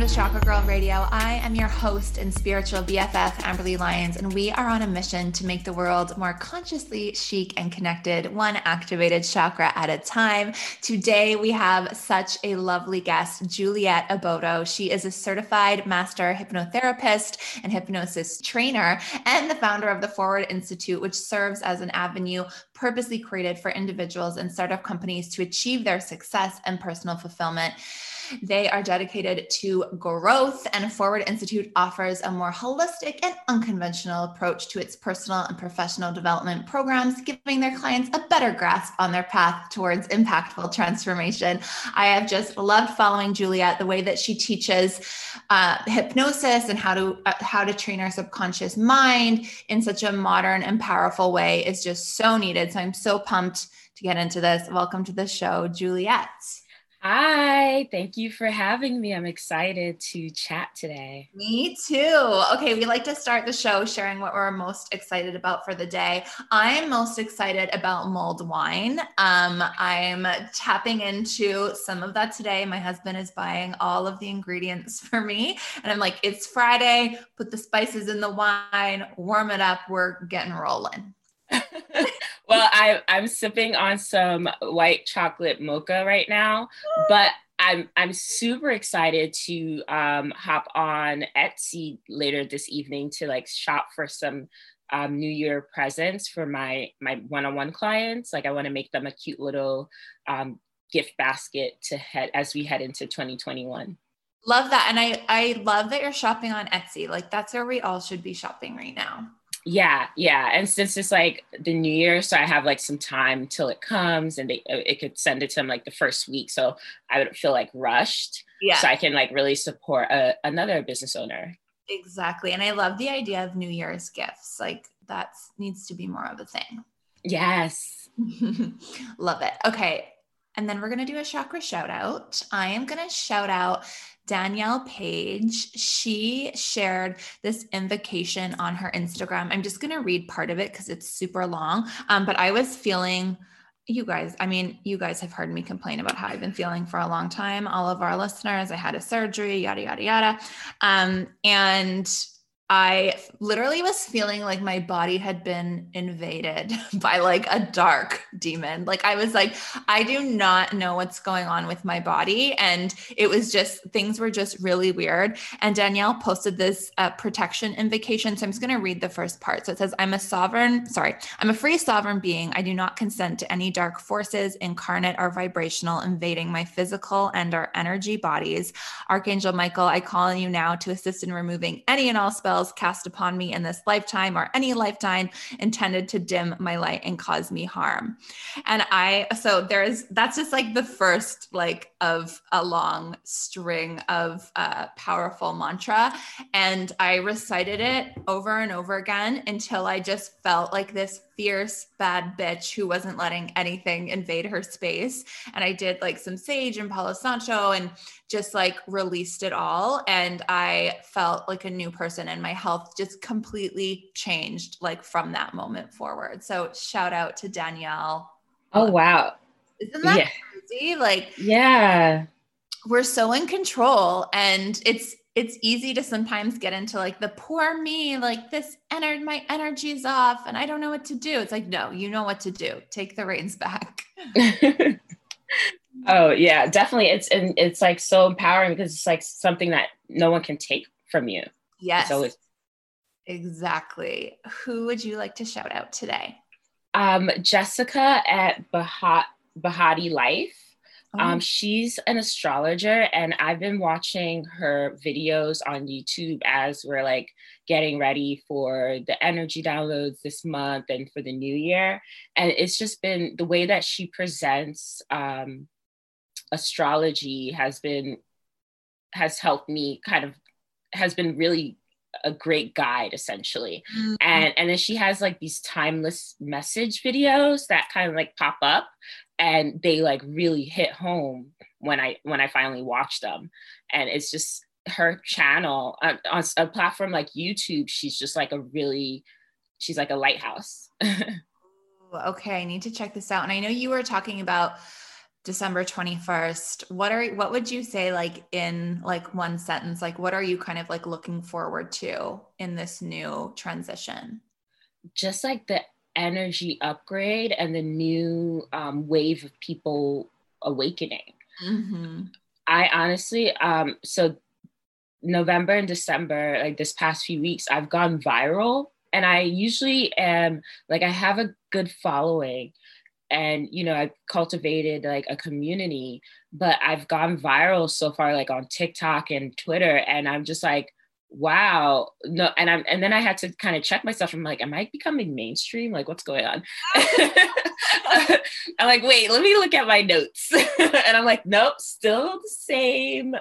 Welcome to Chakra Girl Radio. I am your host and spiritual BFF, Amberly Lyons, and we are on a mission to make the world more consciously chic and connected, one activated chakra at a time. Today, we have such a lovely guest, Juliette Aboto. She is a certified master hypnotherapist and hypnosis trainer, and the founder of the Forward Institute, which serves as an avenue purposely created for individuals and startup companies to achieve their success and personal fulfillment. They are dedicated to growth, and Forward Institute offers a more holistic and unconventional approach to its personal and professional development programs, giving their clients a better grasp on their path towards impactful transformation. I have just loved following Juliet the way that she teaches uh, hypnosis and how to uh, how to train our subconscious mind in such a modern and powerful way is just so needed. So I'm so pumped to get into this. Welcome to the show, Juliette. Hi, thank you for having me. I'm excited to chat today. Me too. Okay, we like to start the show sharing what we're most excited about for the day. I'm most excited about mulled wine. Um, I'm tapping into some of that today. My husband is buying all of the ingredients for me, and I'm like, it's Friday, put the spices in the wine, warm it up, we're getting rolling. well, I, I'm sipping on some white chocolate mocha right now, but I'm I'm super excited to um, hop on Etsy later this evening to like shop for some um, New Year presents for my my one-on-one clients. Like I want to make them a cute little um, gift basket to head as we head into 2021. Love that, and I I love that you're shopping on Etsy. Like that's where we all should be shopping right now. Yeah, yeah. And since it's like the new year, so I have like some time till it comes and they it could send it to them like the first week. So I would feel like rushed. Yeah. So I can like really support a, another business owner. Exactly. And I love the idea of New Year's gifts. Like that needs to be more of a thing. Yes. love it. Okay. And then we're going to do a chakra shout out. I am going to shout out Danielle Page. She shared this invocation on her Instagram. I'm just going to read part of it because it's super long. Um, but I was feeling, you guys, I mean, you guys have heard me complain about how I've been feeling for a long time. All of our listeners, I had a surgery, yada, yada, yada. Um, and I literally was feeling like my body had been invaded by like a dark demon. Like I was like, I do not know what's going on with my body. And it was just, things were just really weird. And Danielle posted this uh, protection invocation. So I'm just going to read the first part. So it says, I'm a sovereign, sorry, I'm a free sovereign being. I do not consent to any dark forces, incarnate or vibrational, invading my physical and our energy bodies. Archangel Michael, I call on you now to assist in removing any and all spells spells cast upon me in this lifetime or any lifetime intended to dim my light and cause me harm. And I, so there's, that's just like the first like of a long string of uh, powerful mantra. And I recited it over and over again until I just felt like this fierce bad bitch who wasn't letting anything invade her space. And i did like some sage and palo santo and just like released it all. And i felt like a new person and my health just completely changed like from that moment forward. So shout out to danielle. Oh wow. Isn't that yeah. crazy? Like yeah. we're so in control and it's it's easy to sometimes get into like the poor me, like this energy, my energy's off and I don't know what to do. It's like, no, you know what to do. Take the reins back. oh yeah, definitely. It's and it's like so empowering because it's like something that no one can take from you. Yes. Always- exactly. Who would you like to shout out today? Um, Jessica at Bahat Bahati Life. Um, oh. she's an astrologer, and I've been watching her videos on YouTube as we're like getting ready for the energy downloads this month and for the new year. And it's just been the way that she presents um, astrology has been has helped me kind of has been really a great guide essentially mm-hmm. and and then she has like these timeless message videos that kind of like pop up and they like really hit home when i when i finally watched them. And it's just her channel on, on a platform like youtube she's just like a really she's like a lighthouse. Okay i need to check this out. And i know you were talking about December 21st, what are what would you say like in like one sentence like what are you kind of like looking forward to in this new transition? Just like the energy upgrade and the new um, wave of people awakening. Mm-hmm. I honestly um so November and December like this past few weeks I've gone viral and I usually am like I have a good following and you know i've cultivated like a community but i've gone viral so far like on tiktok and twitter and i'm just like wow. No and i'm and then i had to kind of check myself. I'm like am i becoming mainstream? Like what's going on? I'm like wait let me look at my notes. And i'm like nope still the same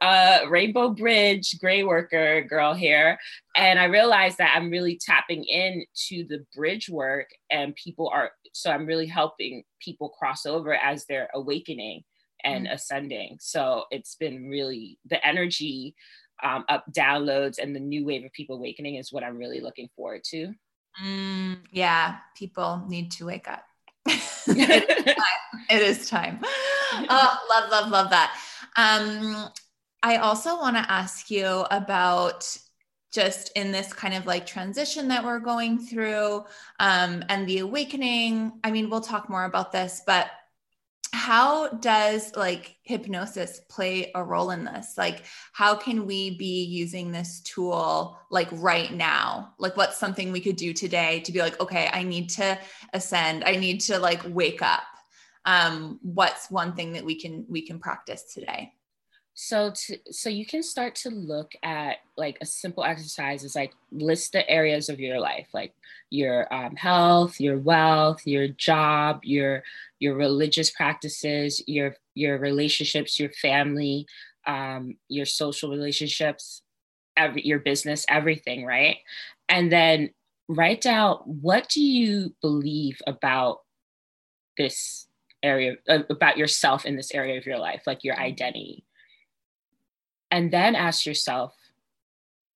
uh rainbow bridge gray worker girl here and i realized that i'm really tapping into the bridge work and people are so i'm really helping people cross over as they're awakening and mm-hmm. ascending. So it's been really the energy um, up downloads and the new wave of people awakening is what i'm really looking forward to. Mm, yeah people need to wake up. It, is it is time. Oh, love love love that. Um, i also want to ask you about just in this kind of like transition that we're going through um, and the awakening. I mean, we'll talk more about this, but how does like hypnosis play a role in this? Like how can we be using this tool like right now? Like what's something we could do today to be like okay i need to ascend. I need to like wake up. Um what's one thing that we can we can practice today so to so you can start to look at like a simple exercise is like list the areas of your life like your um, health your wealth your job your your religious practices your your relationships your family um, your social relationships every your business everything right? And then write down what do you believe about this area uh, about yourself in this area of your life like your identity and then ask yourself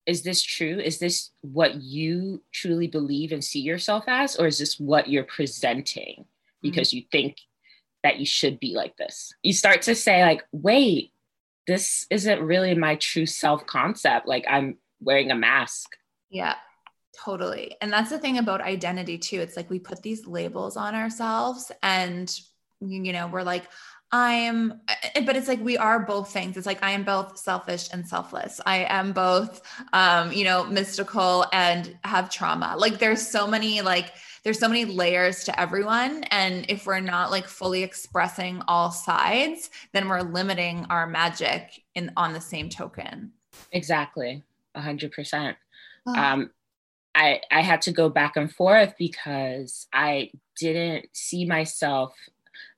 is this true? Is this what you truly believe and see yourself as or is this what you're presenting because mm-hmm. you think that you should be like this? You start to say like wait this isn't really my true self concept like i'm wearing a mask. Yeah totally. And that's the thing about identity too. It's like we put these labels on ourselves and you know we're like I am, eh, but it's like we are both things. It's like I am both selfish and selfless. I am both, um, you know, mystical and have trauma. Like there's so many, like, there's so many layers to everyone. And if we're not like fully expressing all sides, then we're limiting our magic in on the same token. Exactly. A hundred percent. Um, I, I had to go back and forth because I didn't see myself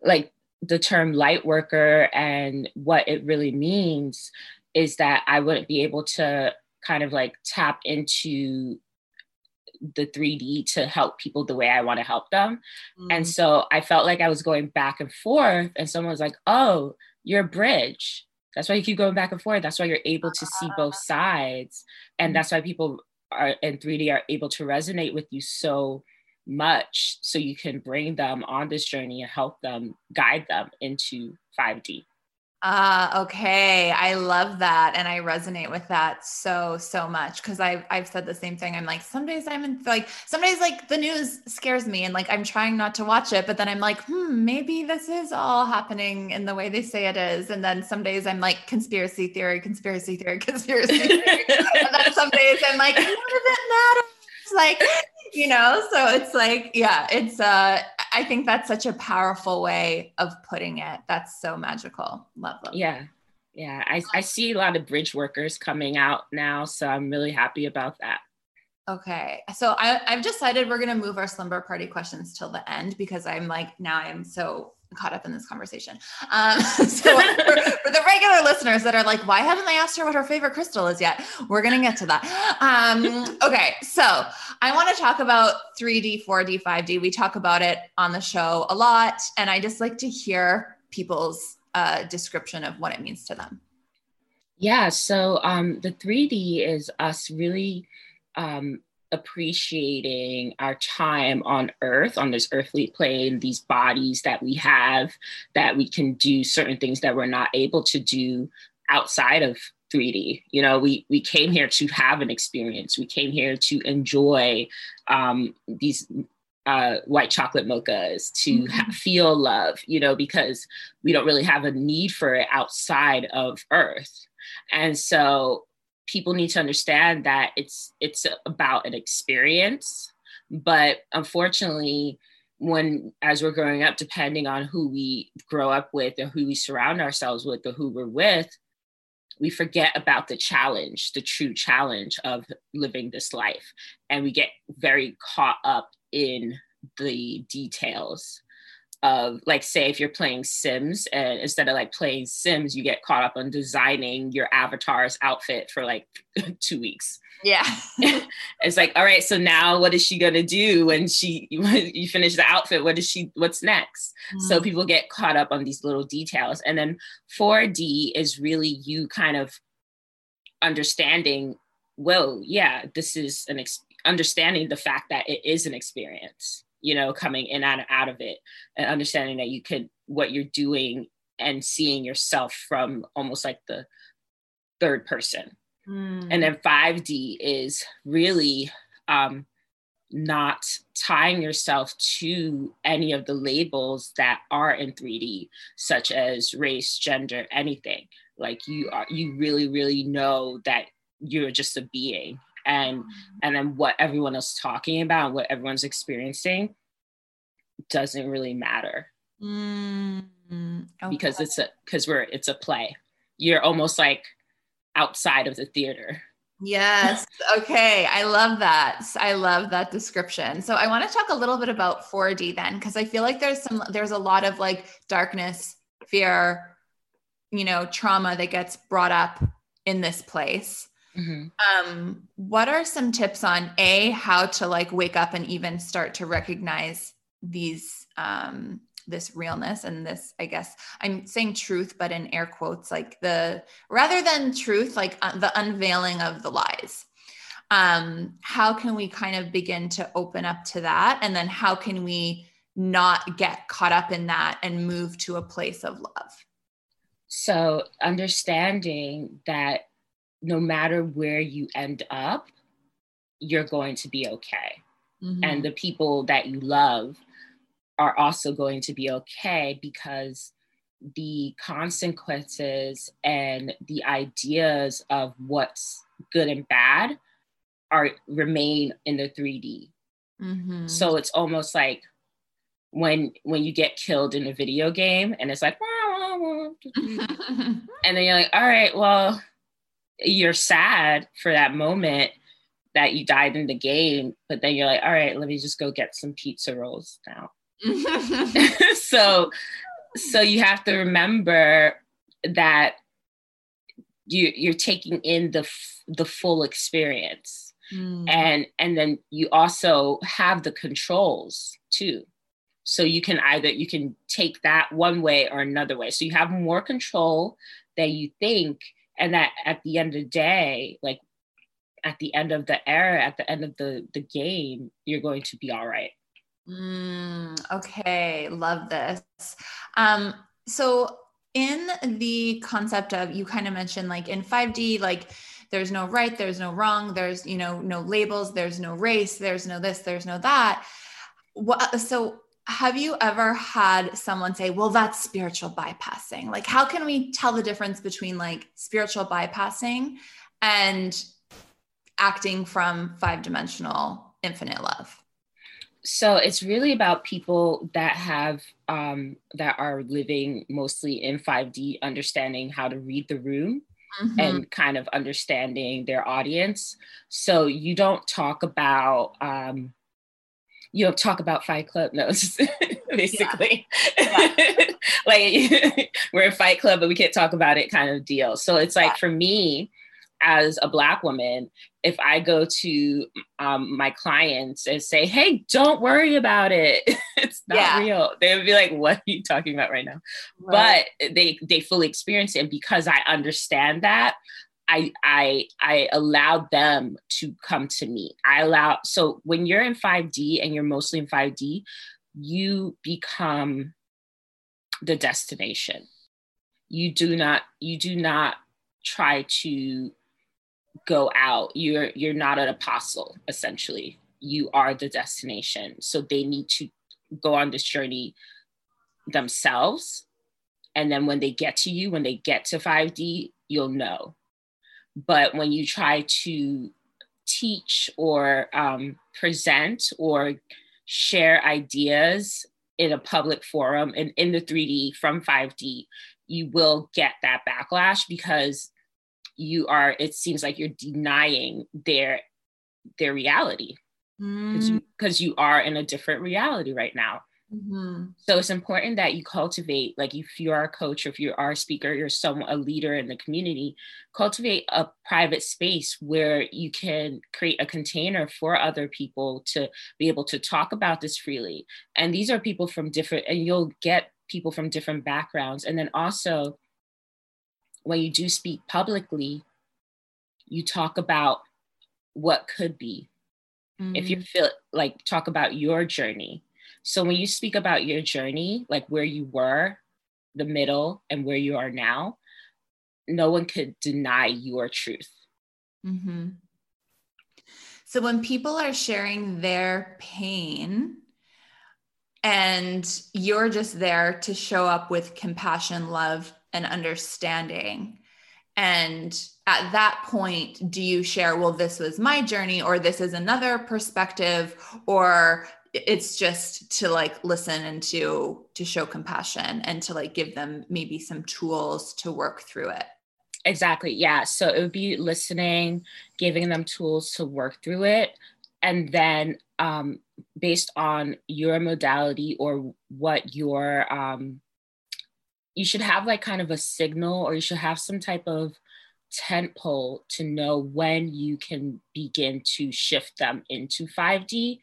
like the term light worker and what it really means is that I wouldn't be able to kind of like tap into the 3D to help people the way I want to help them. Mm. And so I felt like I was going back and forth, and someone was like, Oh, you're a bridge. That's why you keep going back and forth. That's why you're able to see both sides. And mm. that's why people are in 3D are able to resonate with you so much so you can bring them on this journey and help them guide them into 5D. Ah, uh, okay. I love that. And I resonate with that so, so much. Cause I've, I've said the same thing. I'm like, some days I'm in like, some days like the news scares me and like, I'm trying not to watch it, but then I'm like, hmm, maybe this is all happening in the way they say it is. And then some days I'm like conspiracy theory, conspiracy theory, conspiracy theory. and then some days I'm like, none of it matters. Like, you know so it's like yeah it's uh i think that's such a powerful way of putting it. That's so magical. Love love. Yeah. Yeah. I, I see a lot of bridge workers coming out now so i'm really happy about that. Okay. So I, i've decided we're going to move our slumber party questions till the end because i'm like now i'm so caught up in this conversation. Um, so for, for, the regular listeners that are like, why haven't they asked her what her favorite crystal is yet? We're going to get to that. Um, okay. So I want to talk about 3D, 4D, 5D. We talk about it on the show a lot. And I just like to hear people's uh, description of what it means to them. Yeah. So um, the 3D is us really um, appreciating our time on earth on this earthly plane these bodies that we have that we can do certain things that we're not able to do outside of 3d you know we we came here to have an experience. We came here to enjoy um, these uh, white chocolate mochas to mm-hmm. ha- feel love you know because we don't really have a need for it outside of earth. And so people need to understand that it's it's about an experience. But unfortunately when as we're growing up depending on who we grow up with or who we surround ourselves with or who we're with we forget about the challenge the true challenge of living this life. And we get very caught up in the details of like say if you're playing sims and instead of like playing sims you get caught up on designing your avatar's outfit for like two weeks. Yeah. It's like all right so now what is she going to do when she when you finish the outfit? What is she what's next? Mm. so people get caught up on these little details and then 4d is really you kind of understanding well yeah this is an ex- understanding the fact that it is an experience you know, coming in and out of it and understanding that you could, what you're doing and seeing yourself from almost like the third person. Mm. And then 5D is really um, not tying yourself to any of the labels that are in 3D, such as race, gender, anything. Like you are, you really, really know that you're just a being and and then what everyone else is talking about what everyone's experiencing doesn't really matter. Mm, okay. because it's a because we're it's a play. You're almost like outside of the theater. Yes. Okay. I love that. I love that description. So i want to talk a little bit about 4d then because i feel like there's some there's a lot of like darkness fear you know trauma that gets brought up in this place Mm-hmm. Um, what are some tips on a how to like wake up and even start to recognize these um, this realness and this i guess i'm saying truth but in air quotes like the rather than truth like uh, the unveiling of the lies. Um how can we kind of begin to open up to that? And then how can we not get caught up in that and move to a place of love? So understanding that no matter where you end up, you're going to be okay. Mm-hmm. And the people that you love are also going to be okay because the consequences and the ideas of what's good and bad are remain in the 3D. Mm-hmm. So it's almost like when when you get killed in a video game and it's like and then you're like all right well you're sad for that moment that you died in the game, but then you're like, all right, let me just go get some pizza rolls now. so so you have to remember that you you're taking in the the full experience. Mm. And and then you also have the controls too. So you can either you can take that one way or another way. So you have more control than you think and that at the end of the day like at the end of the era at the end of the the game you're going to be all right. Mm, okay. Love this. Um so in the concept of you kind of mentioned like in 5d like there's no right there's no wrong there's you know no labels there's no race there's no this there's no that. What so have you ever had someone say, well, that's spiritual bypassing? Like, how can we tell the difference between like spiritual bypassing and acting from five dimensional infinite love? So it's really about people that have, um, that are living mostly in 5D, understanding how to read the room. Mm-hmm. and kind of understanding their audience. So you don't talk about um, you know, talk about Fight Club. No, basically. like we're in Fight Club, but we can't talk about it kind of deal. So it's like for me, as a black woman if i go to um, my clients and say hey don't worry about it it's not yeah. real they would be like what are you talking about right now right. but they they fully experience it and because i understand that I I I allowed them to come to me. I allow so when you're in 5D and you're mostly in 5D, you become the destination. You do not you do not try to go out. You're you're not an apostle essentially. You are the destination. So they need to go on this journey themselves. And then when they get to you when they get to 5d you'll know but when you try to teach or um, present or share ideas in a public forum and in the 3d from 5d you will get that backlash because you are it seems like you're denying their their reality because mm. you, you are in a different reality right now mm-hmm. so it's important that you cultivate like if you are a coach or if you are a speaker you're some a leader in the community cultivate a private space where you can create a container for other people to be able to talk about this freely and these are people from different and you'll get people from different backgrounds and then also when you do speak publicly, you talk about what could be. Mm-hmm. If you mm. feel like talk about your journey. So when you speak about your journey, like where you were, the middle, and where you are now, no one could deny your truth. Mm-hmm. So when people are sharing their pain, and you're just there to show up with compassion, love, and understanding. And at that point, do you share, well, this was my journey, or this is another perspective, or it's just to like listen and to to show compassion and to like give them maybe some tools to work through it exactly yeah so it would be listening giving them tools to work through it and then um, based on your modality or what your um, you should have like kind of a signal or you should have some type of tent pole to know when you can begin to shift them into 5D.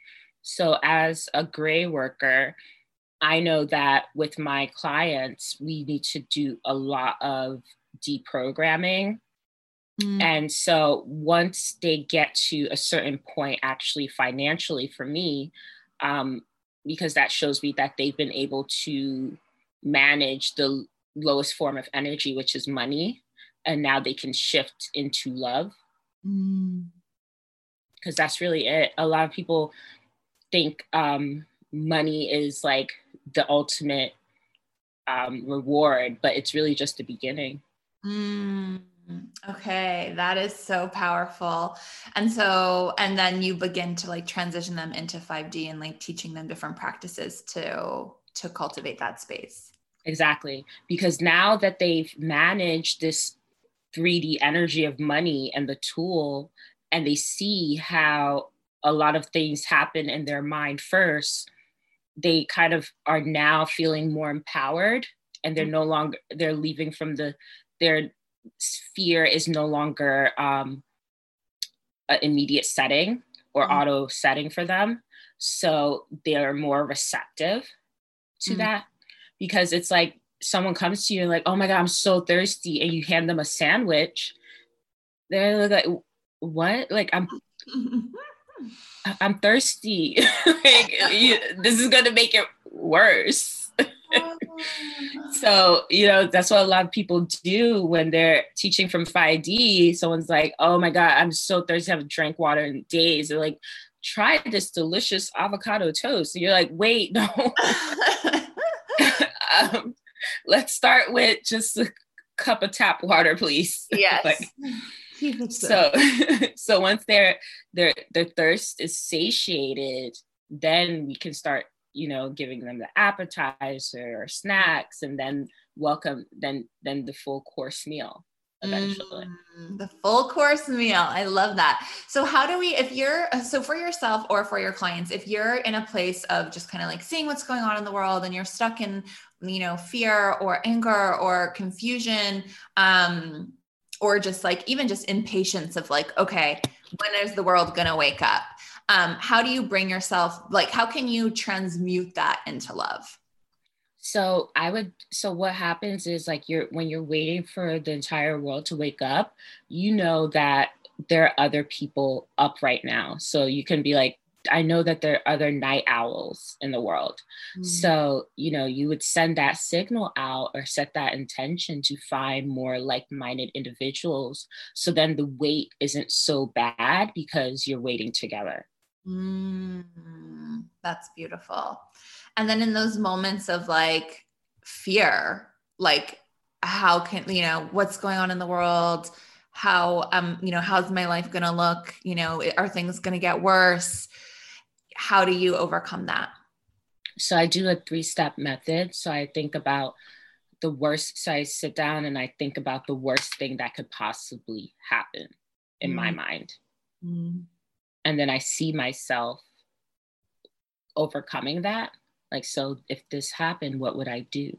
So, as a gray worker, I know that with my clients, we need to do a lot of deprogramming. Mm. And so, once they get to a certain point, actually, financially for me, um, because that shows me that they've been able to manage the lowest form of energy, which is money. And now they can shift into love. Because mm. that's really it. A lot of people think um, money is like the ultimate um, reward, but it's really just the beginning. Mm. Okay, that is so powerful. And so, and then you begin to like transition them into 5D and like teaching them different practices to to cultivate that space. Exactly. Because now that they've managed this 3D energy of money and the tool, and they see how a lot of things happen in their mind first, they kind of are now feeling more empowered and they're no longer, they're leaving from the, their sphere is no longer um, an immediate setting or mm-hmm. auto setting for them. So they're more receptive to mm-hmm. that because it's like someone comes to you and like, oh my God, I'm so thirsty. And you hand them a sandwich. They're like, what? Like, I'm. I'm thirsty. like, you, this is gonna make it worse. so you know that's what a lot of people do when they're teaching from 5D. Someone's like, "Oh my god, I'm so thirsty. I haven't drank water in days." They're like, "Try this delicious avocado toast." And you're like, "Wait, no." um, let's start with just a cup of tap water, please. Yes. like, so so once their their their thirst is satiated, then we can start, you know, giving them the appetizer or snacks and then welcome then then the full course meal eventually. Mm, the full course meal. I love that. So, how do we, if you're, so for yourself or for your clients, if you're in a place of just kind of like seeing what's going on in the world and you're stuck in, you know, fear or anger or confusion, um, or just like even just impatience of like, okay, when is the world going to wake up? Um, how do you bring yourself, like, how can you transmute that into love? So I would so what happens is like you're when you're waiting for the entire world to wake up, you know that there are other people up right now. So you can be like, I know that there are other night owls in the world. Mm. So, you know, you would send that signal out or set that intention to find more like minded individuals. So then the wait isn't so bad because you're waiting together. Mm, that's beautiful. And then in those moments of like fear, like how can, you know, what's going on in the world? How, um, you know, how's my life going to look? You know, are things going to get worse? How do you overcome that? So I do a three step method. So I think about the worst. So I sit down and I think about the worst thing that could possibly happen in mm my mind. mm And then I see myself overcoming that like so if this happened what would i do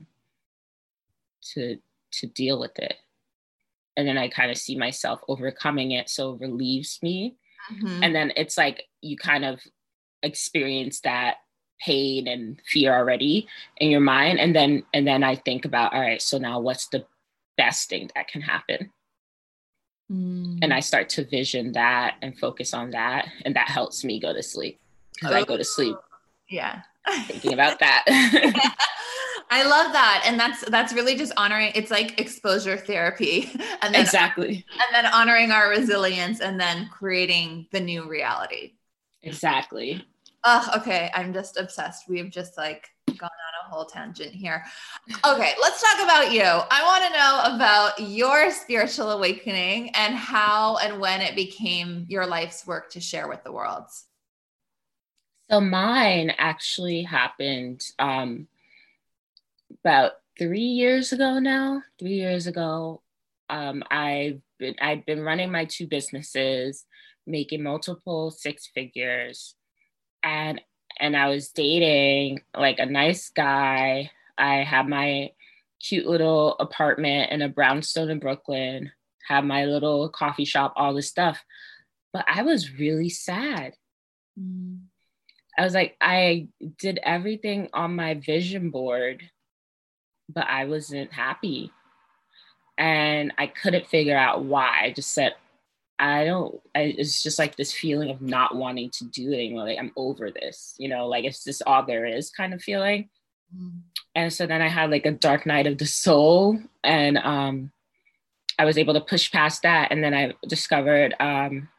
to to deal with it and then i kind of see myself overcoming it so it relieves me mm-hmm. and then it's like you kind of experience that pain and fear already in your mind and then and then i think about all right so now what's the best thing that can happen mm. and i start to vision that and focus on that and that helps me go to sleep because oh. i go to sleep yeah thinking about that. I love that. And that's that's really just honoring it's like exposure therapy. And then, exactly. And then honoring our resilience and then creating the new reality. Exactly. Oh, okay. I'm just obsessed. We've just like gone on a whole tangent here. Okay, let's talk about you. I want to know about your spiritual awakening and how and when it became your life's work to share with the world. So mine actually happened um, about three years ago now. Three years ago, um, I've been I'd been running my two businesses, making multiple six figures, and and I was dating like a nice guy. I had my cute little apartment in a brownstone in Brooklyn, had my little coffee shop, all this stuff. But I was really sad. Mm. I was like, I did everything on my vision board, but I wasn't happy. And I couldn't figure out why. I just said, I don't, I, it's just like this feeling of not wanting to do it anymore. Like, I'm over this, you know, like it's just all there is kind of feeling. Mm-hmm. And so then I had like a dark night of the soul. And um, I was able to push past that. And then I discovered um,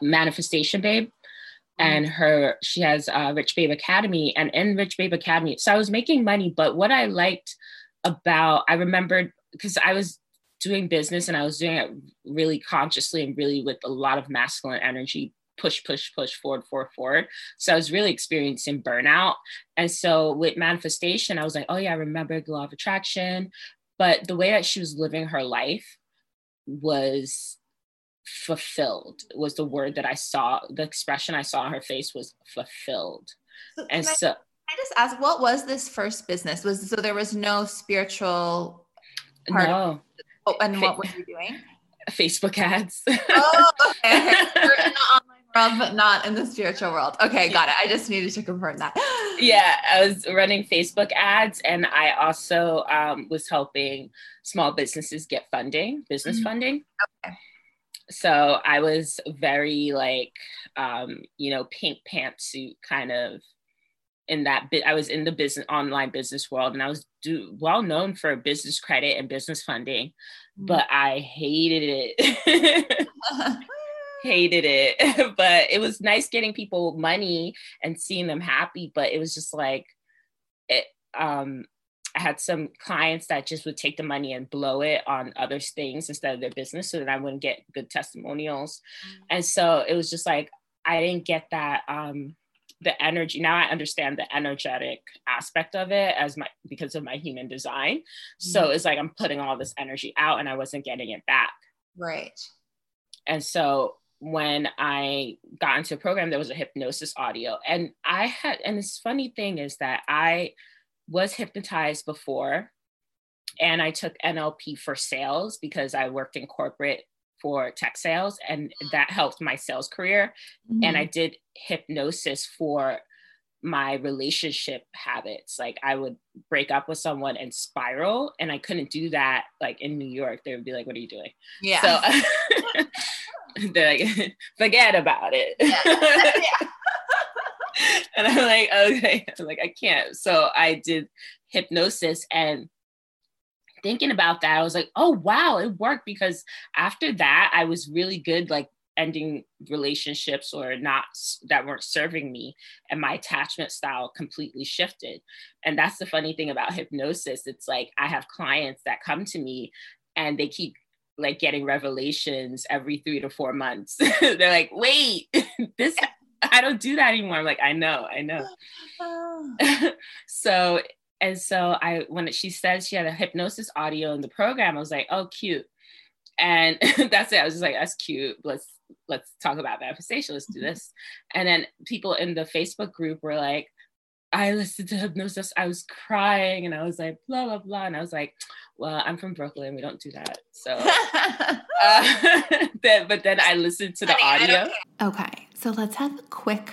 Manifestation Babe and her she has uh, rich babe academy and in rich babe academy so i was making money but what i liked about i remembered because i was doing business and i was doing it really consciously and really with a lot of masculine energy push push push forward forward forward so i was really experiencing burnout and so with manifestation i was like oh yeah i remember the law of attraction but the way that she was living her life was fulfilled was the word that I saw. The expression I saw on her face was fulfilled. So and so I just ask, what was this first business? Was so there was no spiritual part no. Oh, and what were you doing? Facebook ads. oh, okay. We're in the online world, but not in the spiritual world. Okay, got it. I just needed to confirm that. Yeah, I was running Facebook ads, and I also um, was helping small businesses get funding, business mm-hmm. funding. Okay so I was very like, um, you know, pink pantsuit kind of in that bit. I was in the business online business world, and I was do, well known for business credit and business funding, mm-hmm. but I hated it. hated it but it was nice getting people money and seeing them happy but it was just like it um I had some clients that just would take the money and blow it on other things instead of their business so that I wouldn't get good testimonials. Mm-hmm. And so it was just like, I didn't get that um, the energy now i understand the energetic aspect of it as my because of my human design. Mm-hmm. so it's like i'm putting all this energy out and i wasn't getting it back. Right. And so when i got into a program there was a hypnosis audio and i had and this funny thing is that i was hypnotized before and i took nlp for sales because i worked in corporate for tech sales and that helped my sales career. Mm-hmm. and i did hypnosis for my relationship habits. Like i would break up with someone and spiral and i couldn't do that like in new york. They would be like what are you doing? Yeah. So they're like forget about it. Yeah. yeah. and i'm like okay. I'm like i can't. So i did hypnosis and thinking about that, I was like, oh, wow, it worked because after that, I was really good, like ending relationships or not that weren't serving me and my attachment style completely shifted. And that's the funny thing about hypnosis it's like i have clients that come to me and they keep like getting revelations every three to four months. They're like wait this i don't do that anymore. I'm like i know i know. So and so I when she said she had a hypnosis audio in the program, I was like, oh, cute. And that's it. I was just like, that's cute. Let's let's talk about manifestation. Let's do mm-hmm. this. And then people in the Facebook group were like, I listened to hypnosis. I was crying and I was like, blah, blah, blah. And I was like, well, I'm from Brooklyn. We don't do that. So, uh, then, but then I listened to the audio. Okay. So let's have a quick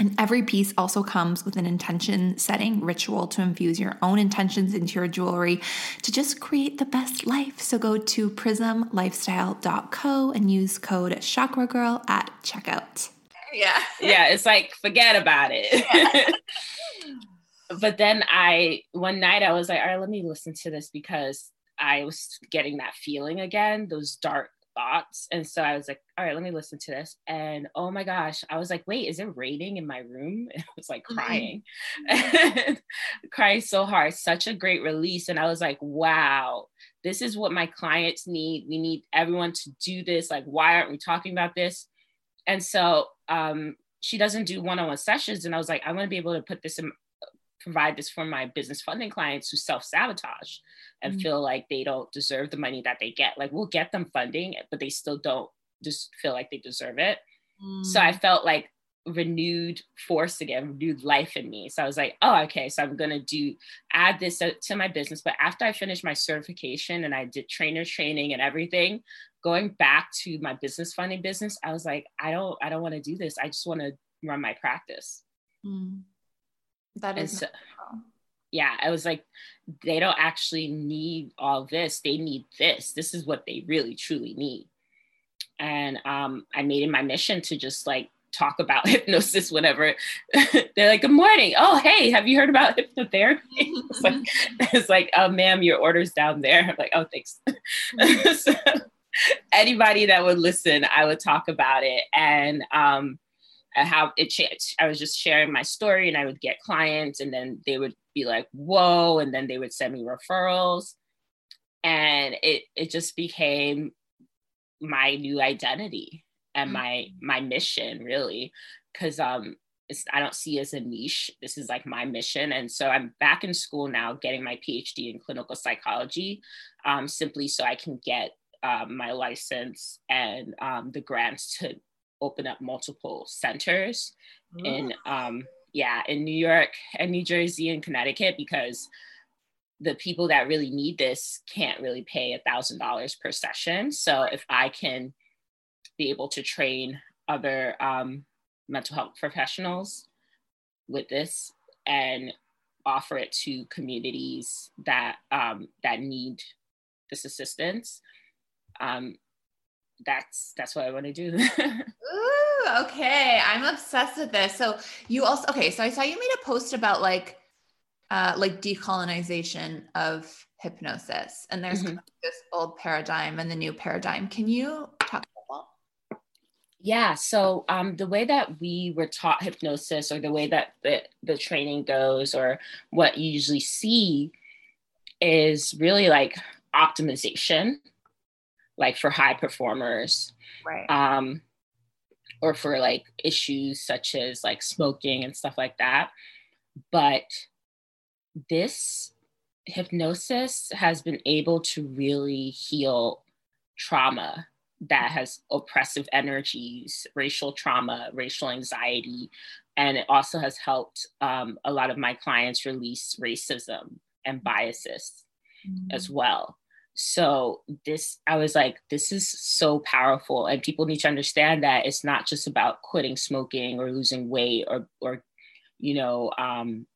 and every piece also comes with an intention setting ritual to infuse your own intentions into your jewelry to just create the best life. So go to prismlifestyle.co and use code Chakra Girl at checkout. Yeah. Yeah, it's like forget about it. Yeah. but then I one night I was like, all right, let me listen to this because I was getting that feeling again, those dark thoughts. And so I was like, all right, let me listen to this. And oh my gosh, I was like, wait, is it raining in my room? I was like mm-hmm. crying, mm-hmm. crying so hard. Such a great release. And I was like, wow, this is what my clients need. We need everyone to do this. Like, why aren't we talking about this? And so um, she doesn't do one on one sessions. And I was like, I want to be able to put this in, provide this for my business funding clients who self sabotage and mm-hmm. feel like they don't deserve the money that they get. Like we'll get them funding, but they still don't just feel like they deserve it. Mm-hmm. So I mm. felt like renewed force again, renewed life in me. So I was like, oh, okay, so I'm gonna do add this to my business. But after I finished my certification and I did trainer training and everything, going back to my business funding business, I was like, I don't, I don't want to do this. I just want to run my practice. Mm. That is so, yeah, I was like, they don't actually need all this. They need this. This is what they really truly need. And um, I made it my mission to just like talk about hypnosis whenever they're like, Good morning. Oh, hey, have you heard about hypnotherapy? it's like, it's like, oh ma'am, your order's down there. I'm like, oh thanks. so, anybody that would listen, I would talk about it. And um, how it changed. I was just sharing my story and I would get clients and then they would be like, whoa, and then they would send me referrals. And it it just became my new identity and mm-hmm. my my mission really. Cause um it's, I don't see as a niche. This is like my mission. And so I'm back in school now getting my PhD in clinical psychology, um, simply so I can get um, my license and um, the grants to open up multiple centers mm. in um, yeah in New York and New Jersey and Connecticut because the people that really need this can't really pay a thousand dollars per session. So if I can be able to train other um, mental health professionals with this and offer it to communities that um, that need this assistance, um, that's that's what I want to do. Ooh, okay. I'm obsessed with this. So you also okay, so I saw you made a post about like uh like decolonization of hypnosis and there's mm-hmm. this old paradigm and the new paradigm. Can you talk about that? Yeah, so um, the way that we were taught hypnosis, or the way that the, the training goes, or what you usually see, is really like optimization like for high performers. Right. Um, or for like issues such as like smoking and stuff like that. But this hypnosis has been able to really heal trauma that has oppressive energies, racial trauma, racial anxiety, and it also has helped um, a lot of my clients release racism and biases mm-hmm. as well so this i was like this is so powerful. And people need to understand that it's not just about quitting smoking or losing weight or or you know um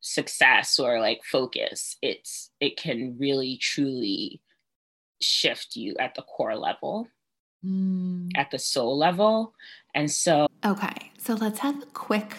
success or like focus. It's it can really truly shift you at the core level mm. at the soul level. And so okay. So let's have a quick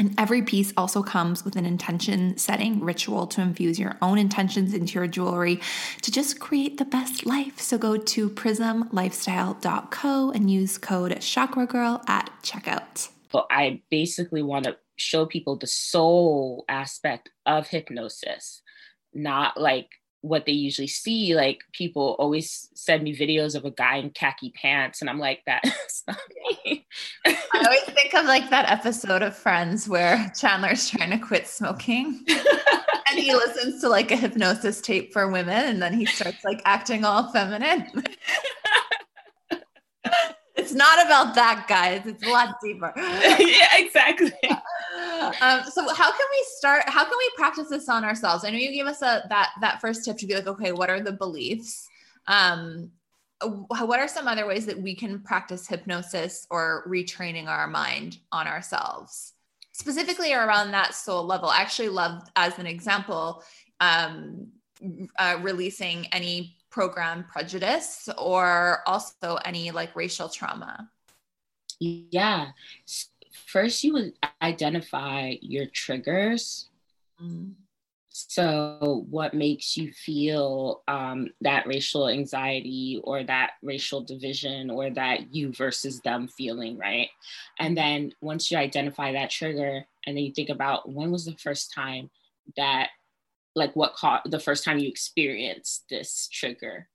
and every piece also comes with an intention setting ritual to infuse your own intentions into your jewelry to just create the best life. So go to prismlifestyle.co and use code Chakra Girl at checkout. Well, I basically want to show people the soul aspect of hypnosis, not like what they usually see. Like people always send me videos of a guy in khaki pants, and I'm like, that's not me. I always think of like that episode of Friends where Chandler's trying to quit smoking. and he listens to like a hypnosis tape for women and then he starts like acting all feminine. it's not about that, guys. It's a lot deeper. yeah, exactly. Um, so how can we start? How can we practice this on ourselves? I know you gave us a that that first tip to be like, okay, what are the beliefs? Um, what are some other ways that we can practice hypnosis or retraining our mind on ourselves? Specifically around that soul level. I actually love, as an example, um, uh, releasing any program prejudice or also any like racial trauma? Yeah. First, you would identify your triggers. Mm. So, what makes you feel um, that racial anxiety or that racial division or that you versus them feeling, right? And then once you identify that trigger, and then you think about when was the first time that, like, what caught the first time you experienced this trigger,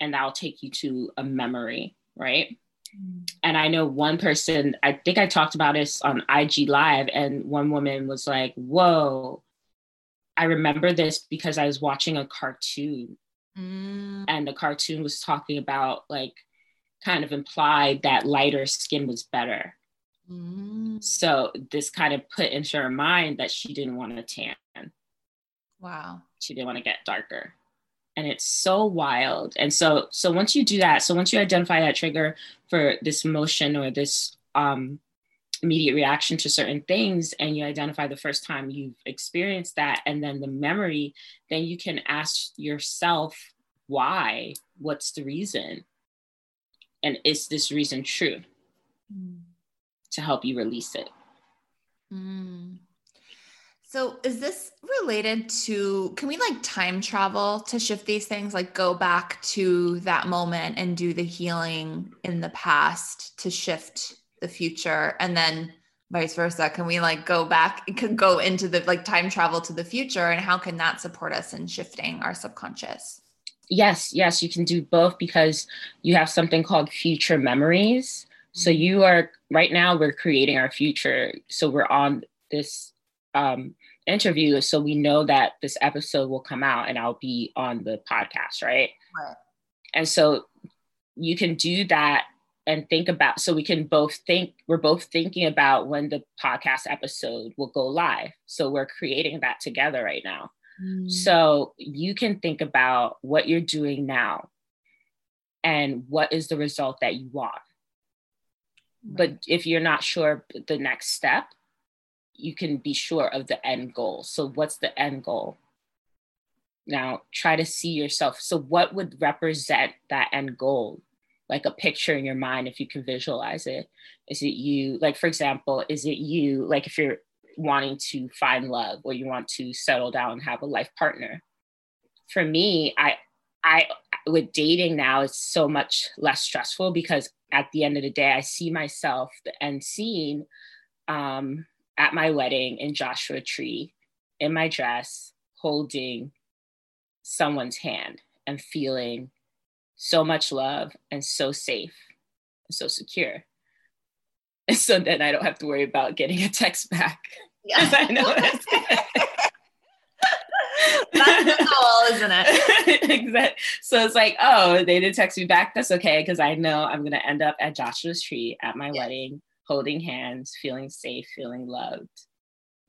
and that'll take you to a memory, right? Mm. And I know one person, I think I talked about this on IG Live, and one woman was like, Whoa, I remember this because I was watching a cartoon mm. and the cartoon was talking about like kind of implied that lighter skin was better. Mm. So this kind of put into her mind that she didn't want to tan. Wow. She didn't want to get darker. And it's so wild. And so so once you do that, so once you identify that trigger for this emotion or this um immediate reaction to certain things and you identify the first time you've experienced that and then the memory then you can ask yourself why what's the reason and is this reason true mm. to help you release it mm. So is this related to can we like time travel to shift these things like go back to that moment and do the healing in the past to shift the future? And then vice versa can we like go back it could go into the like time travel to the future and how can that support us in shifting our subconscious? Yes yes you can do both because you have something called future memories. So mm-hmm. you are right now we're creating our future. So we're on this um, interview so we know that this episode will come out and i'll be on the podcast right? Right. And so you can do that and think about so we can both think we're both thinking about when the podcast episode will go live. So we're creating that together right now. Mm. so you can think about what you're doing now and what is the result that you want. Right. but if you're not sure the next step you can be sure of the end goal. So what's the end goal? Now try to see yourself. So what would represent that end goal? Like a picture in your mind if you can visualize it. Is it you? Like for example is it you? Like if you're wanting to find love or you want to settle down and have a life partner. For me i i with dating now it's so much less stressful because at the end of the day i see myself end scene um, at my wedding in joshua tree in my dress holding someone's hand and feeling so much love and so safe and so secure. And so then I don't have to worry about getting a text back. Yes, I know that's That's the goal, isn't it? exactly. So it's like, oh, they didn't text me back. That's okay because I know I'm gonna end up at Joshua's tree at my yeah. wedding, holding hands, feeling safe, feeling loved.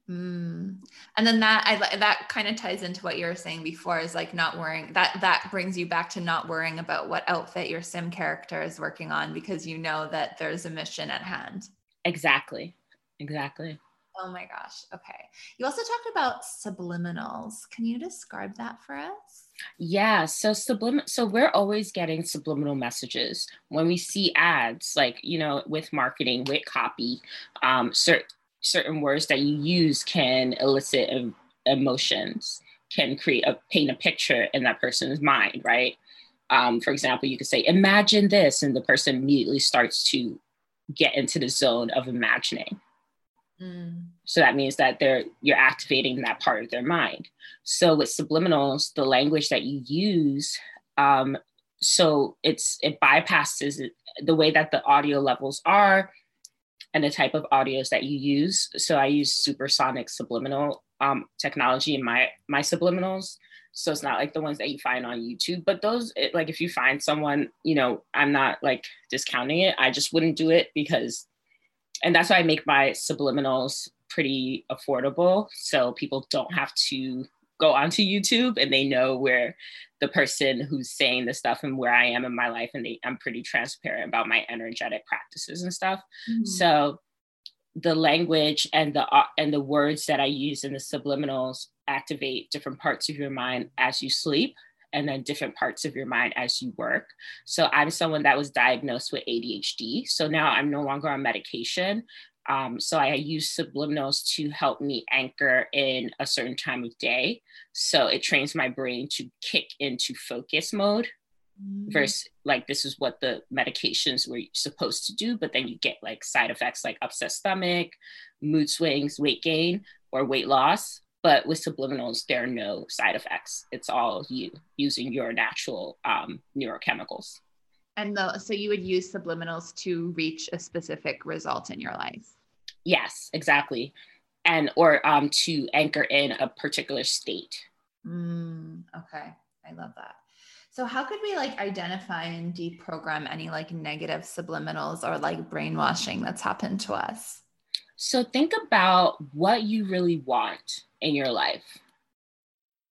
Mm. And then that I that kind of ties into what you were saying before is like not worrying that that brings you back to not worrying about what outfit your sim character is working on because you know that there's a mission at hand. Exactly. Exactly. Oh my gosh. Okay. You also talked about subliminals. Can you describe that for us? Yeah, so sublim so we're always getting subliminal messages when we see ads like, you know, with marketing, with copy, um certain certain words that you use can elicit emotions, can create a paint a picture in that person's mind, right? Um, for example, you could say, imagine this, and the person immediately starts to get into the zone of imagining. Mm. So that means that they're you're activating that part of their mind. So with subliminals, the language that you use, um, so it's it bypasses the way that the audio levels are and the type of audios that you use. So I use supersonic subliminal um, technology in my my subliminals. So it's not like the ones that you find on YouTube, but those it, like if you find someone, you know, I'm not like discounting it. I just wouldn't do it because, and that's why I make my subliminals pretty affordable, so people don't have to go onto YouTube and they know where the person who's saying the stuff and where I am in my life, and they, I'm pretty transparent about my energetic practices and stuff. Mm-hmm. So the language and the uh, and the words that I use in the subliminals activate different parts of your mind as you sleep, and then different parts of your mind as you work. So I'm someone that was diagnosed with ADHD. So now I'm no longer on medication. Um, so I use subliminals to help me anchor in a certain time of day. So it trains my brain to kick into focus mode mm-hmm. versus like this is what the medications were supposed to do, but then you get like side effects like upset stomach, mood swings, weight gain, or weight loss. But with subliminals, there are no side effects. It's all you using your natural um, neurochemicals. And the, so you would use subliminals to reach a specific result in your life. Yes, exactly. And or um, to anchor in a particular state. Mm, okay. I love that. So how could we like identify and deprogram any like negative subliminals or like brainwashing that's happened to us? So think about what you really want in your life.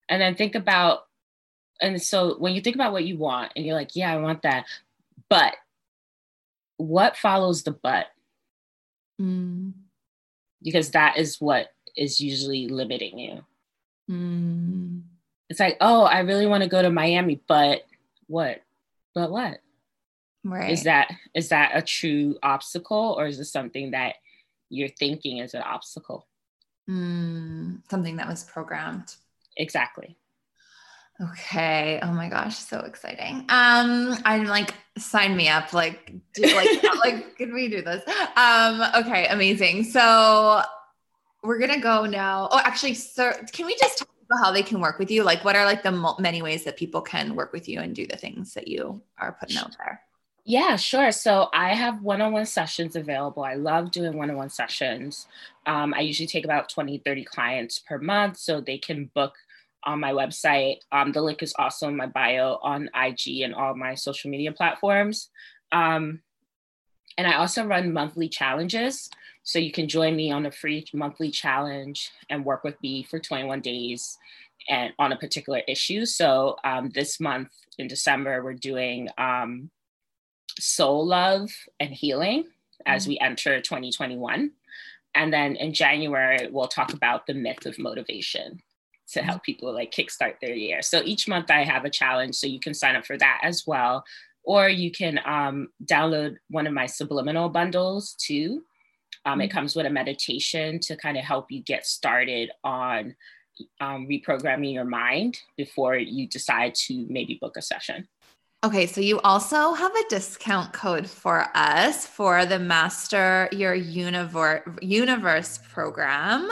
And then think about and so when you think about what you want and you're like, yeah, I want that. But what follows the but? Mm. Because that is what is usually limiting you. Mm. It's like, oh, I really want to go to Miami, but what? But what? Right. Is that is that a true obstacle or is it something that you're thinking is an obstacle? Mm, something that was programmed. Exactly. Okay. Oh my gosh, so exciting. Um, I'm like, sign me up. Like, do, like, like, can we do this? Um, okay, amazing. So we're gonna go now. Oh, actually, sir, can we just talk about how they can work with you? Like, what are like the many ways that people can work with you and do the things that you are putting out there? Yeah, sure. So I have one on one sessions available. I love doing one on one sessions. Um, I usually take about 20, 30 clients per month so they can book on my website. Um, the link is also in my bio on IG and all my social media platforms. Um, and I also run monthly challenges. So you can join me on a free monthly challenge and work with me for 21 days and on a particular issue. So um, this month in December, we're doing um, soul love and healing as mm-hmm. we enter 2021. And then in January, we'll talk about the myth of motivation to help people like kickstart their year. So each month I have a challenge, so you can sign up for that as well. Or you can um, download one of my subliminal bundles too. Um. It comes with a meditation to kind of help you get started on um, reprogramming your mind before you decide to maybe book a session. Okay, so you also have a discount code for us for the Master Your Universe Universe program.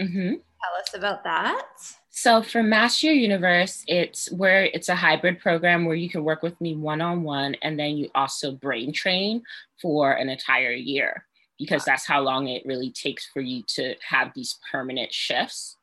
Mm-hmm. Tell us about that. So for Master Your Universe, it's where it's a hybrid program where you can work with me one on one, and then you also brain train for an entire year because that's how long it really takes for you to have these permanent shifts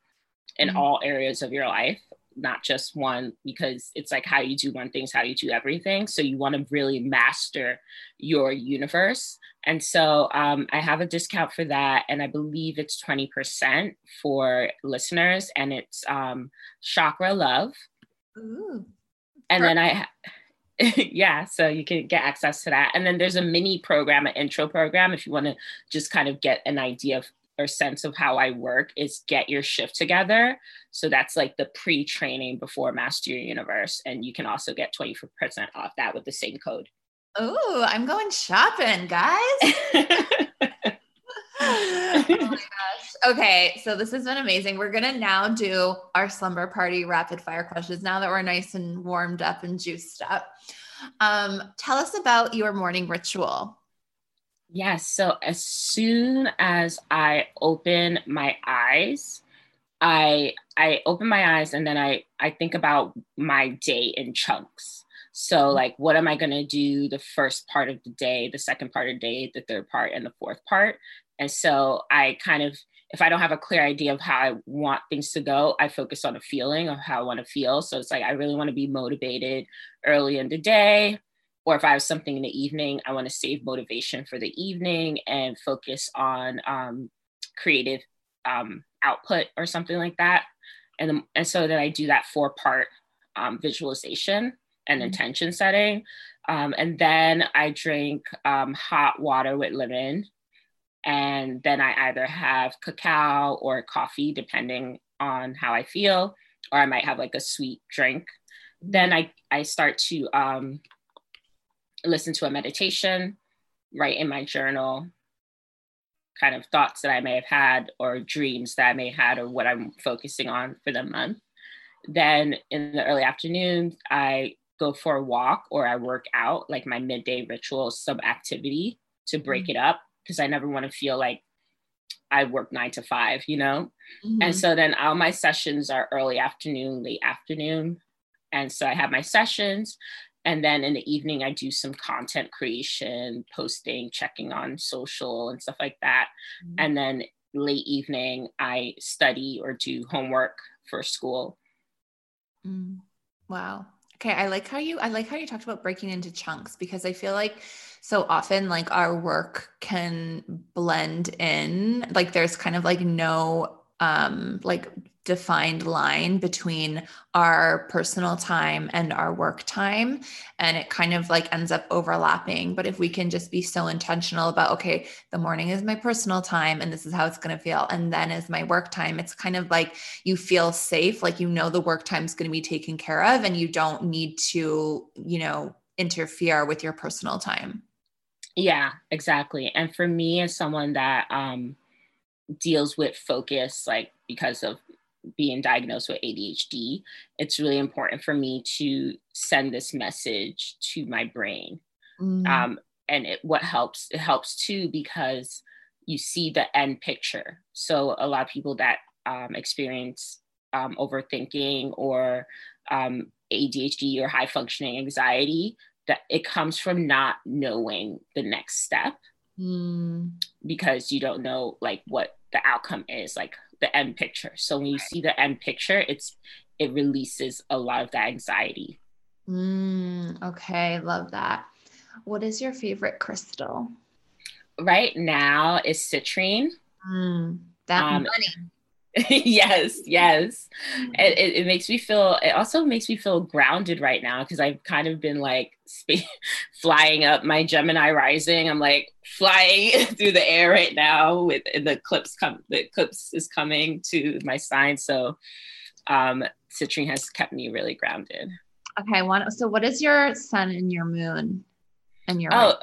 in mm-hmm. all areas of your life not just one because it's like how you do one thing is how you do everything. So you want to really master your universe. And so um, i have a discount for that and i believe it's 20% for listeners and it's um, chakra love. Ooh, and then i yeah so you can get access to that. And then there's a mini program an intro program if you want to just kind of get an idea of or sense of how I work is get your shift together. So that's like the pre-training before Master Your Universe. And you can also get 24% off that with the same code. Oh, I'm going shopping, guys. oh my gosh. Okay, so this has been amazing. We're gonna now do our slumber party rapid fire questions now that we're nice and warmed up and juiced up. Um, tell us about your morning ritual. Yes. So as soon as I open my eyes, I I open my eyes and then I I think about my day in chunks. So mm-hmm. like what am I going to do the first part of the day, the second part of the day, the third part and the fourth part? And so I kind of if I don't have a clear idea of how I want things to go, I focus on a feeling of how I want to feel. So it's like I really want to be motivated early in the day or if I have something in the evening, I want to save motivation for the evening and focus on um, creative um, output or something like that. And, and so that I do that four part um, visualization and mm-hmm. intention setting. Um, and then I drink um, hot water with lemon. And then I either have cacao or coffee, depending on how I feel, or I might have like a sweet drink then I, I start to um, listen to a meditation, write in my journal, kind of thoughts that I may have had or dreams that I may have had or what I'm focusing on for the month. Then in the early afternoon, I go for a walk or I work out, like my midday ritual sub activity to break mm-hmm. it up because I never want to feel like I work nine to five, you know? Mm-hmm. And so then all my sessions are early afternoon, late afternoon. And so I have my sessions. And then in the evening, I do some content creation, posting, checking on social and stuff like that. Mm-hmm. And then late evening, I study or do homework for school. Mm. Wow. Okay, I like how you I like how you talked about breaking into chunks because I feel like so often like our work can blend in like there's kind of like no um like defined line between our personal time and our work time. And it kind of like ends up overlapping. But if we can just be so intentional about okay the morning is my personal time and this is how it's going to feel and then is my work time it's kind of like you feel safe like you know the work time is going to be taken care of and you don't need to you know interfere with your personal time. Yeah exactly. And for me as someone that um deals with focus like because of being diagnosed with ADHD, it's really important for me to send this message to my brain. Mm. Um, and it, what helps, it helps too because you see the end picture. So a lot of people that um, experience um, overthinking or um, ADHD or high functioning anxiety, that it comes from not knowing the next step mm. because you don't know like what the outcome is. Like the end picture. So when you see the end picture, it's it releases a lot of that anxiety. Mm, okay, love that. What is your favorite crystal? Right now is citrine. Mm, that um, money. yes, yes. It, it, it, makes me feel, it also makes me feel grounded right now because I've kind of been like sp- flying up my Gemini rising. I'm like flying through the air right now with the eclipse come, the eclipse is coming to my sign. So um, citrine has kept me really grounded. Okay. One, so what is your sun and your moon and your, oh,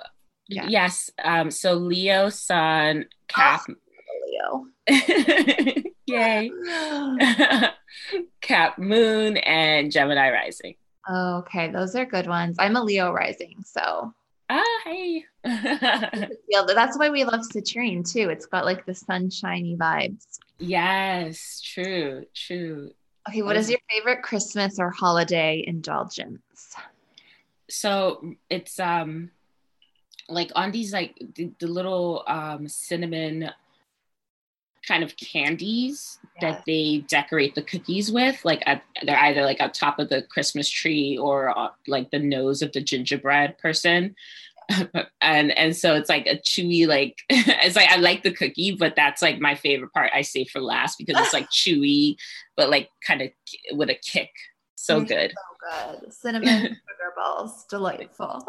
yeah. yes. Um, so Leo sun, Cap. Oh, Leo. Yay. Cap Moon and Gemini Rising. Okay, those are good ones. I'm a Leo rising, so. Ah, hey. that's why we love citrine too. It's got like the sunshiny vibes. Yes, true, true. Okay, what is your favorite Christmas or holiday indulgence? So it's um like on these like the, the little um cinnamon kind of candies that they decorate the cookies with like at, they're either like on top of the christmas tree or uh, like the nose of the gingerbread person. And and so it's like a chewy like it's like i like the cookie but that's like my favorite part i say for last because it's like chewy but like kind of with a kick. So good. so good. Cinnamon sugar balls delightful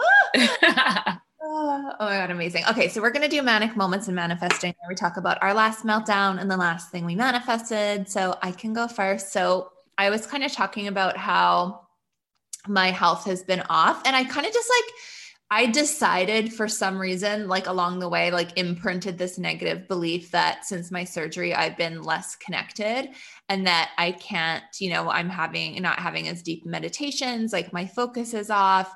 Oh, oh my God, amazing. Okay, so we're to do manic moments and manifesting where we talk about our last meltdown and the last thing we manifested. So I can go first. So I was kind of talking about how my health has been off, and I kind of just like, I decided for some reason, like along the way, like imprinted this negative belief that since my surgery, I've been less connected and that I can't, you know, I'm having not having as deep meditations, like my focus is off.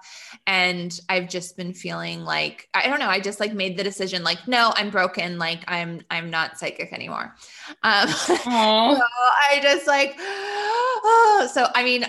And I've just been feeling like, I don't know, I just like made the decision, like, no, I'm broken, like I'm I'm not psychic anymore. Um so I just like, oh, so I mean,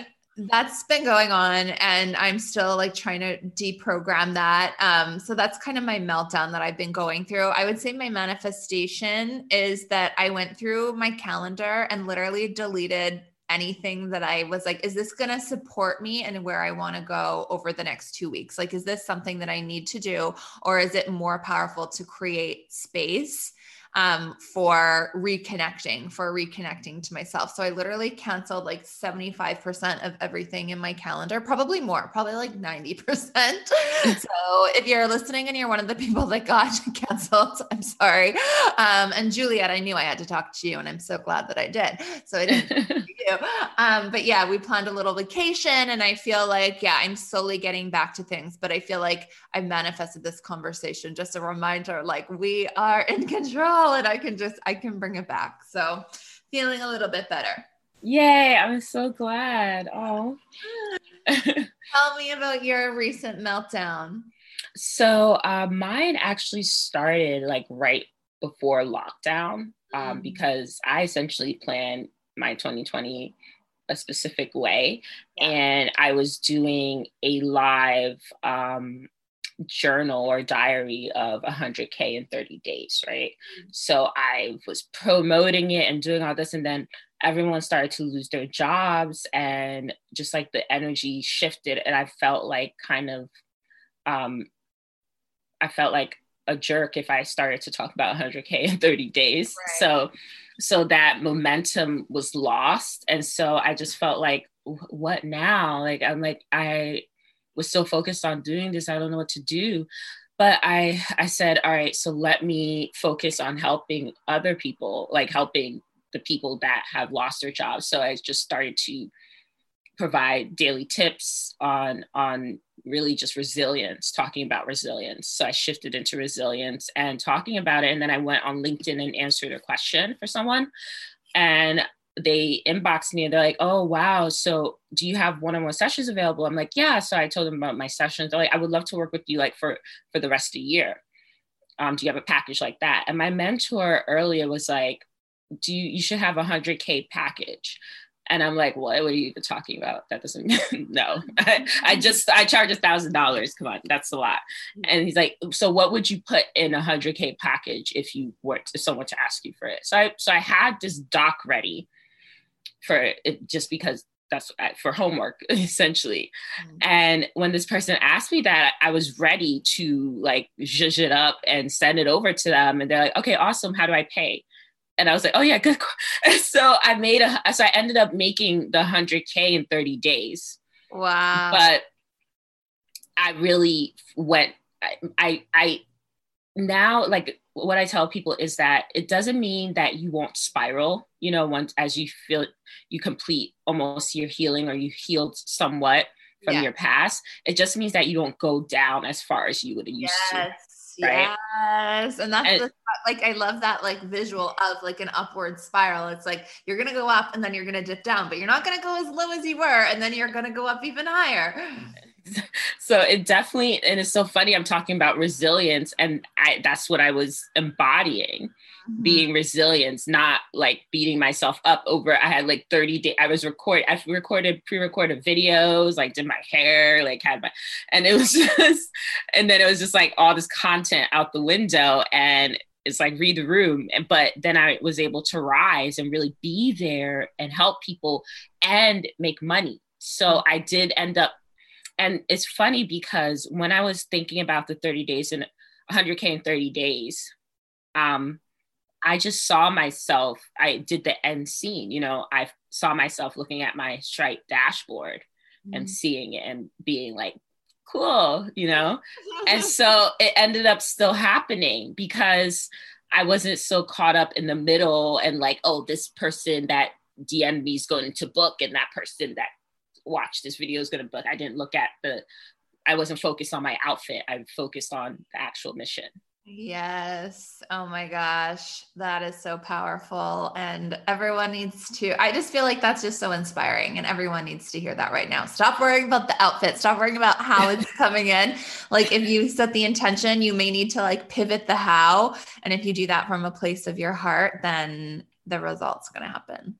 that's been going on and i'm still like trying to deprogram that. Um, so that's kind of my meltdown that i've been going through. I would say my manifestation is that i went through my calendar and literally deleted anything that i was like is this going to support me and where i want to go over the next two weeks? Like is this something that i need to do or is it more powerful to create space um, for reconnecting, for reconnecting to myself. So I literally canceled like 75% of everything in my calendar, probably more, probably like 90%. so if you're listening and you're one of the people that got canceled, I'm sorry. Um, and Juliet, I knew I had to talk to you, and I'm so glad that I did. So I didn't you. Um, but yeah, we planned a little vacation, and I feel like, yeah, I'm slowly getting back to things, but I feel like I've manifested this conversation, just a reminder, like we are in control and I can just, I can bring it back. So feeling a little bit better. Yay. I'm so glad. Oh, tell me about your recent meltdown. So uh, mine actually started like right before lockdown um, mm. because I essentially planned my 2020 a specific way. Yeah. And I was doing a live um, journal or diary of 100K in 30 days, right? Mm-hmm. So I was promoting it and doing all this. And then everyone started to lose their jobs and just like the energy shifted. And I felt like kind of, um, I felt like a jerk if I started to talk about 100K in 30 days. Right. So, so that momentum was lost. And so I just felt like, what now? Like, I'm like, I, was so focused on doing this, I don't know what to do. But I I said, all right, so let me focus on helping other people, like helping the people that have lost their jobs. So I just started to provide daily tips on on really just resilience talking about resilience so i shifted into resilience and talking about it and then i went on linkedin and answered a question for someone and they inboxed me and they're like, oh, wow. So do you have one-on-one sessions available? I'm like, yeah. So I told them about my sessions. They're like, I would love to work with you like for, for the rest of the year. Um, do you have a package like that? And my mentor earlier was like, do you, you should have a hundred K package. And I'm like, what? What are you even talking about? That doesn't no. I, I just I charge a thousand dollars. Come on, that's a lot. And he's like, so what would you put in a hundred K package if you were to someone to ask you for it? So I so I had this doc ready for it just because that's for homework essentially. Mm-hmm. and when this person asked me that i was ready to like zhuzh it up and send it over to them and they're like okay awesome how do i pay? And i was like oh yeah good so i made a so i ended up making the 100k in 30 days. Wow. But i really went i i, I now like what I tell people is that it doesn't mean that you won't spiral, you know, once as you feel you complete almost your healing or you healed somewhat from yeah. your past. It just means that you don't go down as far as you would have used yes. to. Right? Yes. And that's and, the, like I love that like visual of like an upward spiral. It's like you're gonna go up and then you're gonna dip down, but you're not gonna go as low as you were, and then you're gonna go up even higher. so it definitely and it's so funny i'm talking about resilience and I, that's what i was embodying mm-hmm. being resilience not like beating myself up over i had like 30 days i was record i recorded pre-recorded videos like did my hair like had my and it was just and then it was just like all this content out the window and it's like read the room and but then i was able to rise and really be there and help people and make money so i did end up and it's funny because when I was thinking about the 30 days and 100K in 30 days, um, I just saw myself, I did the end scene, you know, I saw myself looking at my Stripe dashboard mm-hmm. and seeing it and being like, cool, you know? and so it ended up still happening because I wasn't so caught up in the middle and like, oh, this person that DM'd me is going to book and that person that watch this video is going to book. I didn't look at the, I wasn't focused on my outfit. I focused on the actual mission. Yes. Oh my gosh. That is so powerful. And everyone needs to, I just feel like that's just so inspiring. And everyone needs to hear that right now. Stop worrying about the outfit. Stop worrying about how it's coming in. Like if you set the intention, you may need to like pivot the how. And if you do that from a place of your heart, then the result's going to happen.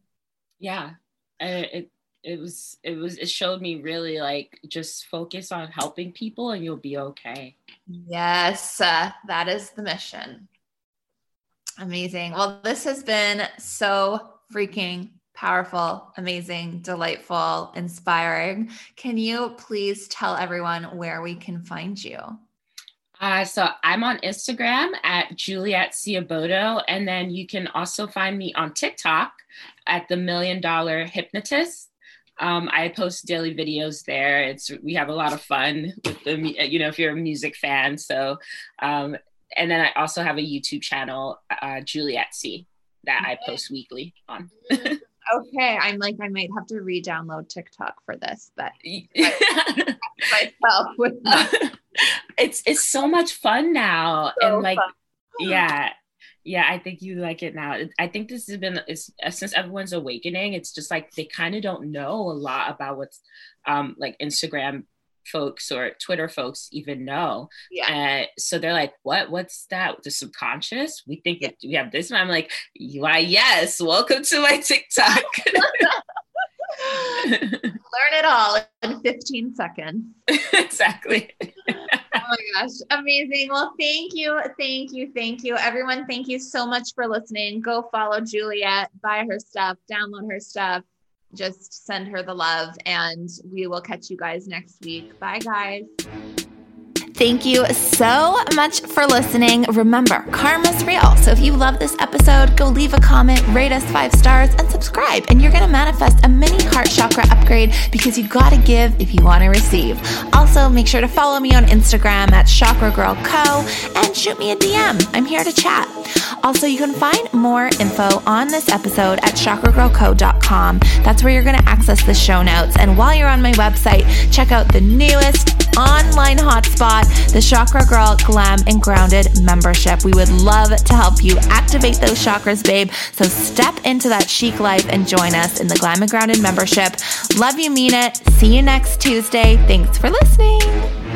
Yeah. It, it was it was it showed me really like just focus on helping people and you'll be okay. Yes uh, that is the mission. Amazing. Well this has been so freaking powerful amazing delightful inspiring. Can you please tell everyone where we can find you? Uh, so I'm on Instagram at Juliet Ciabodo, and then you can also find me on TikTok at the Million Dollar Hypnotist. Um, I post daily videos there. It's we have a lot of fun with the you know if you're a music fan. So, um, and then I also have a YouTube channel, uh, Juliet C, that I post weekly on. okay, I'm like I might have to re-download TikTok for this, but myself with it's it's so much fun now, so and like fun. yeah, yeah, I think you like it now. I think this has been is uh, since everyone's awakening. It's just like they kind of don't know a lot about what's um like Instagram folks or Twitter folks even know. Yeah. Uh, so they're like, what? What's that? The subconscious? We think yeah. we have this. And I'm like, why, yes, welcome to my TikTok. Learn it all in 15 seconds. exactly. Oh my gosh. Amazing. Well, thank you. Thank you. Thank you. Everyone, thank you so much for listening. Go follow Juliet, buy her stuff, download her stuff. Just send her the love, and we will catch you guys next week. Bye, guys. Thank you so much for listening. Remember, karma's real. So if you love this episode, go leave a comment, rate us five stars, and subscribe. And you're going to manifest a mini heart chakra upgrade because you got to give if you want to receive. Also, make sure to follow me on Instagram at Chakra Girl Co. and shoot me a DM. I'm here to chat. Also, you can find more info on this episode at chakragirlco.com. That's where you're going to access the show notes. And while you're on my website, check out the newest online hotspot, the Chakra Girl Glam and Grounded membership. We would love to help you activate those chakras, babe. So step into that chic life and join us in the Glam and Grounded membership. Love you, mean it. See you next Tuesday. Thanks for listening.